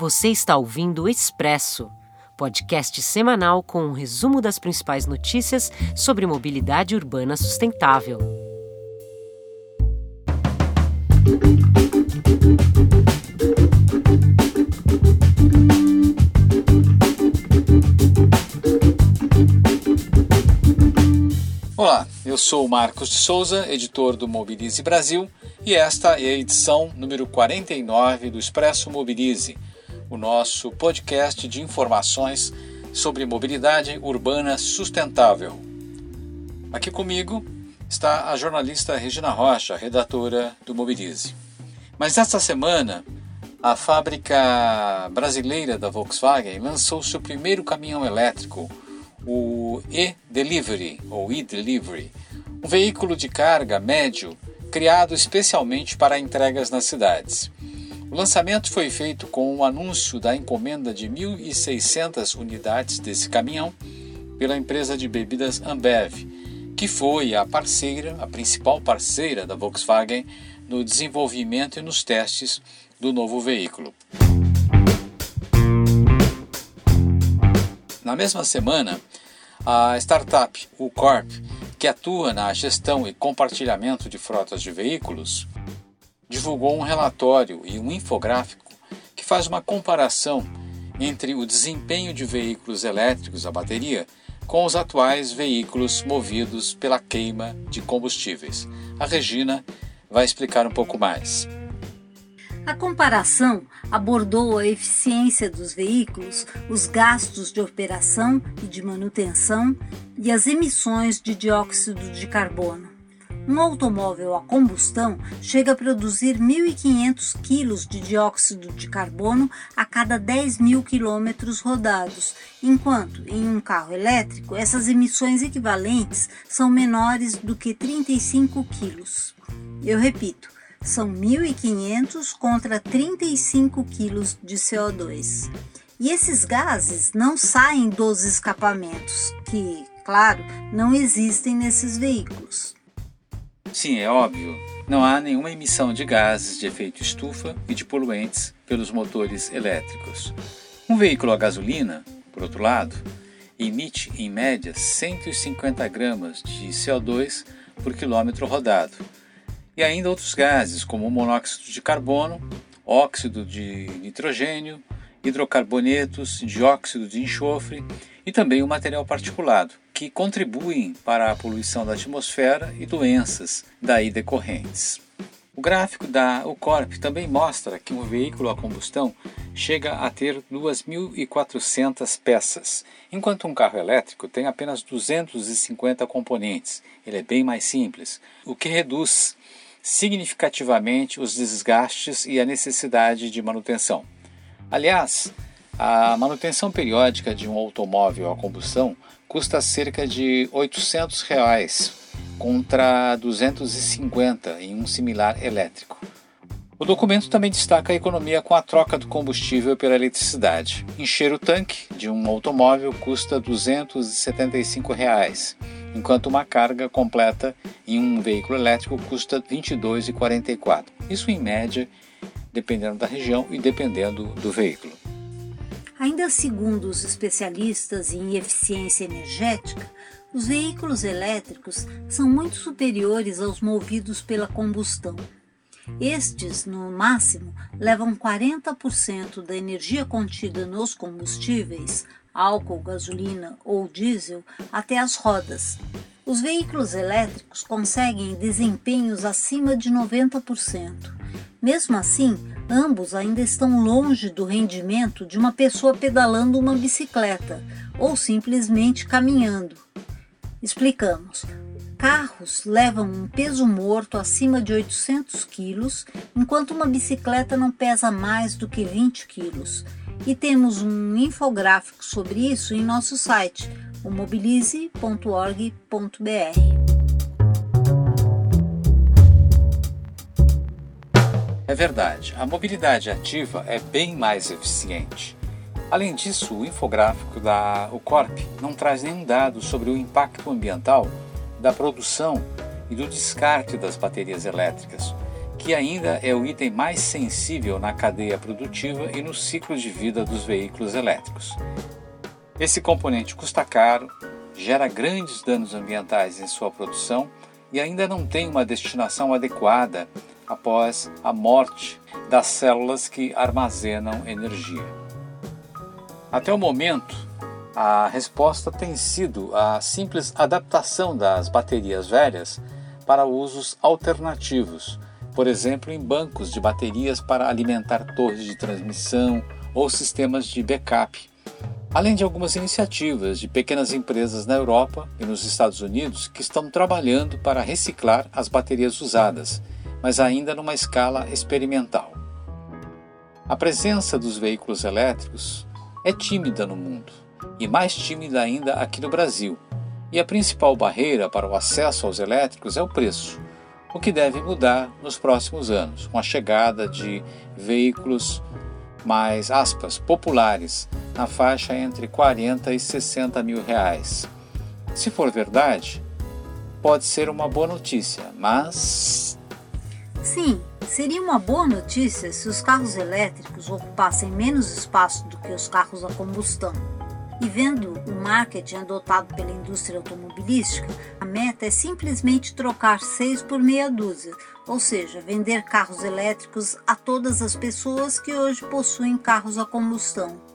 Você está ouvindo o Expresso, podcast semanal com um resumo das principais notícias sobre mobilidade urbana sustentável. Olá, eu sou Marcos de Souza, editor do Mobilize Brasil, e esta é a edição número 49 do Expresso Mobilize, o nosso podcast de informações sobre mobilidade urbana sustentável. Aqui comigo está a jornalista Regina Rocha, redatora do Mobilize. Mas esta semana, a fábrica brasileira da Volkswagen lançou seu primeiro caminhão elétrico, o e-Delivery ou e-Delivery, um veículo de carga médio criado especialmente para entregas nas cidades. O lançamento foi feito com o anúncio da encomenda de 1.600 unidades desse caminhão pela empresa de bebidas Ambev, que foi a parceira, a principal parceira da Volkswagen no desenvolvimento e nos testes do novo veículo. Na mesma semana, a startup Ucorp, que atua na gestão e compartilhamento de frotas de veículos, divulgou um relatório e um infográfico que faz uma comparação entre o desempenho de veículos elétricos a bateria com os atuais veículos movidos pela queima de combustíveis. A Regina vai explicar um pouco mais. A comparação abordou a eficiência dos veículos, os gastos de operação e de manutenção e as emissões de dióxido de carbono. Um automóvel a combustão chega a produzir 1.500 kg de dióxido de carbono a cada 10 mil quilômetros rodados, enquanto em um carro elétrico essas emissões equivalentes são menores do que 35 kg. Eu repito, são 1.500 contra 35 kg de CO2. E esses gases não saem dos escapamentos, que, claro, não existem nesses veículos. Sim, é óbvio. Não há nenhuma emissão de gases de efeito estufa e de poluentes pelos motores elétricos. Um veículo a gasolina, por outro lado, emite em média 150 gramas de CO2 por quilômetro rodado, e ainda outros gases, como monóxido de carbono, óxido de nitrogênio, hidrocarbonetos, dióxido de enxofre e também o material particulado, que contribuem para a poluição da atmosfera e doenças daí decorrentes. O gráfico da UCORP também mostra que um veículo a combustão chega a ter 2.400 peças, enquanto um carro elétrico tem apenas 250 componentes. Ele é bem mais simples, o que reduz significativamente os desgastes e a necessidade de manutenção. Aliás, a manutenção periódica de um automóvel a combustão custa cerca de 800 reais, contra 250 em um similar elétrico. O documento também destaca a economia com a troca do combustível pela eletricidade. Encher o tanque de um automóvel custa 275 reais, enquanto uma carga completa em um veículo elétrico custa R$ 22,44. Isso em média, dependendo da região e dependendo do veículo. Ainda segundo os especialistas em eficiência energética, os veículos elétricos são muito superiores aos movidos pela combustão. Estes, no máximo, levam 40% da energia contida nos combustíveis, álcool, gasolina ou diesel, até as rodas. Os veículos elétricos conseguem desempenhos acima de 90%. Mesmo assim, ambos ainda estão longe do rendimento de uma pessoa pedalando uma bicicleta ou simplesmente caminhando. Explicamos. Carros levam um peso morto acima de 800 quilos, enquanto uma bicicleta não pesa mais do que 20 quilos. E temos um infográfico sobre isso em nosso site, o mobilize.org.br. É verdade, a mobilidade ativa é bem mais eficiente. Além disso, o infográfico da UCORP não traz nenhum dado sobre o impacto ambiental da produção e do descarte das baterias elétricas, que ainda é o item mais sensível na cadeia produtiva e no ciclo de vida dos veículos elétricos. Esse componente custa caro, gera grandes danos ambientais em sua produção e ainda não tem uma destinação adequada após a morte das células que armazenam energia. Até o momento, a resposta tem sido a simples adaptação das baterias velhas para usos alternativos, por exemplo, em bancos de baterias para alimentar torres de transmissão ou sistemas de backup, além de algumas iniciativas de pequenas empresas na Europa e nos Estados Unidos que estão trabalhando para reciclar as baterias usadas, mas ainda numa escala experimental. A presença dos veículos elétricos é tímida no mundo e mais tímida ainda aqui no Brasil. E a principal barreira para o acesso aos elétricos é o preço, o que deve mudar nos próximos anos, com a chegada de veículos mais aspas, populares, na faixa entre 40 e 60 mil reais. Se for verdade, pode ser uma boa notícia, mas. Sim, seria uma boa notícia se os carros elétricos ocupassem menos espaço do que os carros a combustão. E vendo o marketing adotado pela indústria automobilística, a meta é simplesmente trocar seis por meia dúzia, ou seja, vender carros elétricos a todas as pessoas que hoje possuem carros a combustão.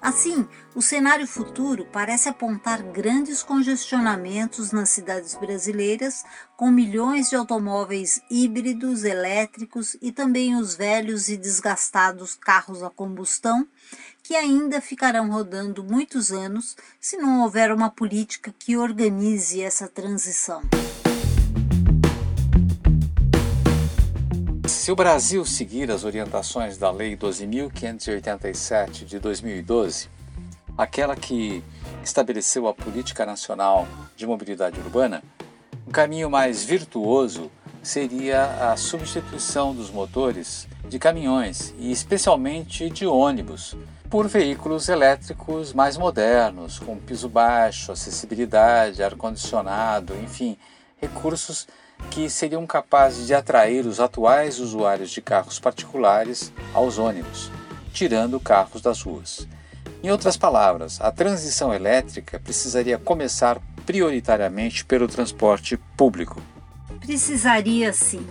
Assim, o cenário futuro parece apontar grandes congestionamentos nas cidades brasileiras, com milhões de automóveis híbridos, elétricos e também os velhos e desgastados carros a combustão, que ainda ficarão rodando muitos anos se não houver uma política que organize essa transição. Se o Brasil seguir as orientações da Lei 12.587 de 2012, aquela que estabeleceu a Política Nacional de Mobilidade Urbana, um caminho mais virtuoso seria a substituição dos motores de caminhões e especialmente de ônibus por veículos elétricos mais modernos, com piso baixo, acessibilidade, ar-condicionado, enfim, recursos que seriam capazes de atrair os atuais usuários de carros particulares aos ônibus, tirando carros das ruas. Em outras palavras, a transição elétrica precisaria começar prioritariamente pelo transporte público. Precisaria sim,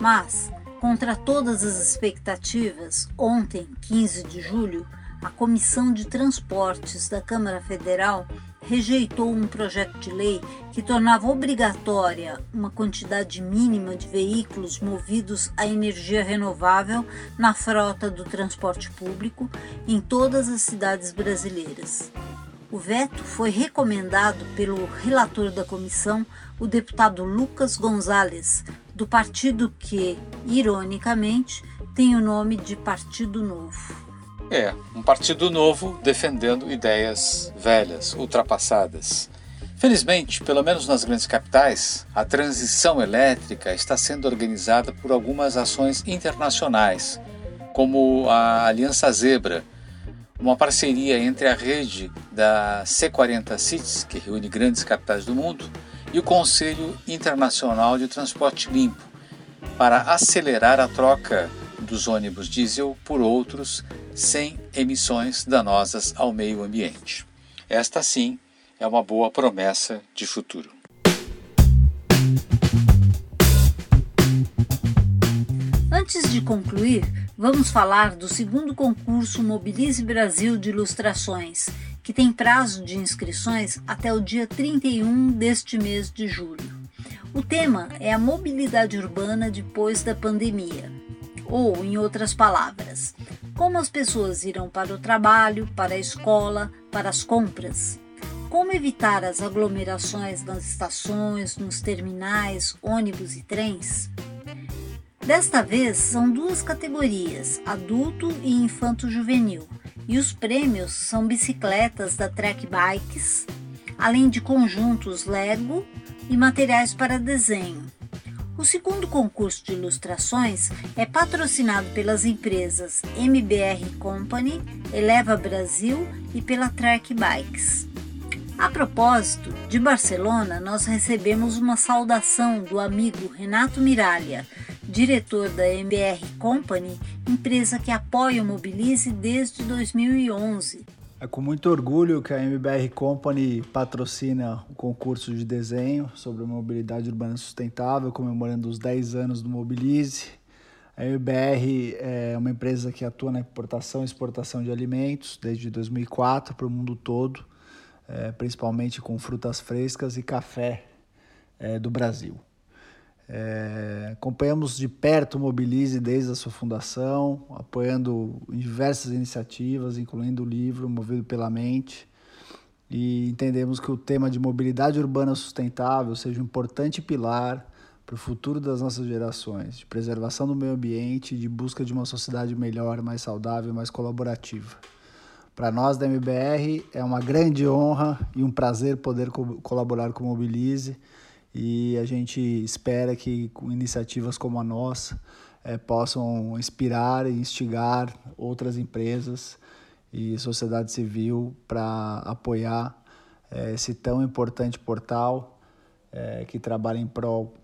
mas, contra todas as expectativas, ontem, 15 de julho, a Comissão de Transportes da Câmara Federal rejeitou um projeto de lei que tornava obrigatória uma quantidade mínima de veículos movidos a energia renovável na frota do transporte público em todas as cidades brasileiras. O veto foi recomendado pelo relator da comissão, o deputado Lucas Gonzalez, do partido que, ironicamente, tem o nome de Partido Novo. É, um partido novo defendendo ideias velhas, ultrapassadas. Felizmente, pelo menos nas grandes capitais, a transição elétrica está sendo organizada por algumas ações internacionais, como a Aliança Zebra, uma parceria entre a rede da C40 Cities, que reúne grandes capitais do mundo, e o Conselho Internacional de Transporte Limpo, para acelerar a troca dos ônibus diesel por outros sem emissões danosas ao meio ambiente. Esta, sim, é uma boa promessa de futuro. Antes de concluir, vamos falar do segundo concurso Mobilize Brasil de Ilustrações, que tem prazo de inscrições até o dia 31 deste mês de julho. O tema é a mobilidade urbana depois da pandemia. Ou, em outras palavras, como as pessoas irão para o trabalho, para a escola, para as compras. Como evitar as aglomerações nas estações, nos terminais, ônibus e trens? Desta vez são duas categorias, adulto e infanto-juvenil, e os prêmios são bicicletas da Trek Bikes, além de conjuntos Lego e materiais para desenho. O segundo concurso de ilustrações é patrocinado pelas empresas MBR Company, Eleva Brasil e pela Trek Bikes. A propósito, de Barcelona, nós recebemos uma saudação do amigo Renato Miralha, diretor da MBR Company, empresa que apoia o Mobilize desde 2011. É com muito orgulho que a MBR Company patrocina o concurso de desenho sobre mobilidade urbana sustentável, comemorando os 10 anos do Mobilize. A MBR é uma empresa que atua na importação e exportação de alimentos desde 2004 para o mundo todo, é, principalmente com frutas frescas e café é, do Brasil. É, acompanhamos de perto o Mobilize desde a sua fundação, apoiando diversas iniciativas, incluindo o livro Movido pela Mente. E entendemos que o tema de mobilidade urbana sustentável seja um importante pilar para o futuro das nossas gerações, de preservação do meio ambiente e de busca de uma sociedade melhor, mais saudável e mais colaborativa. Para nós da MBR é uma grande honra e um prazer poder co colaborar com o Mobilize e a gente espera que com iniciativas como a nossa é, possam inspirar e instigar outras empresas e sociedade civil para apoiar é, esse tão importante portal é, que trabalha em prol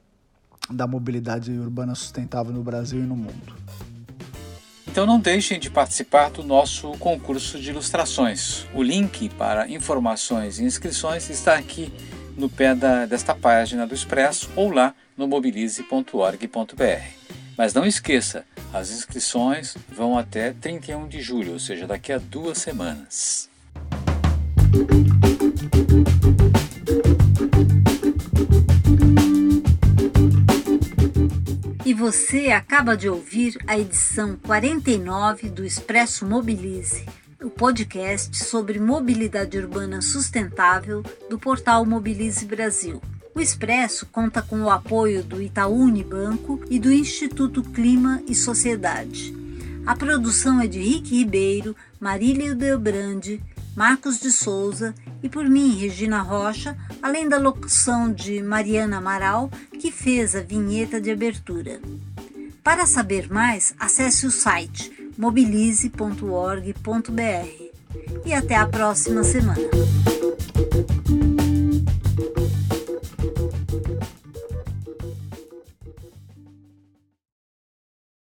da mobilidade urbana sustentável no Brasil e no mundo. Então não deixem de participar do nosso concurso de ilustrações. O link para informações e inscrições está aqui no pé da, desta página do Expresso ou lá no mobilize.org.br. Mas não esqueça, as inscrições vão até 31 de julho, ou seja, daqui a duas semanas. E você acaba de ouvir a edição 49 do Expresso Mobilize o podcast sobre mobilidade urbana sustentável do portal Mobilize Brasil. O Expresso conta com o apoio do Itaú Unibanco e do Instituto Clima e Sociedade. A produção é de Rick Ribeiro, Marília Delbrande, Marcos de Souza e por mim, Regina Rocha, além da locução de Mariana Amaral, que fez a vinheta de abertura. Para saber mais, acesse o site mobilize.org.br. E até a próxima semana.